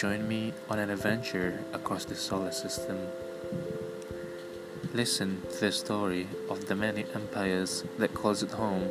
join me on an adventure across the solar system. Listen to the story of the many empires that calls it home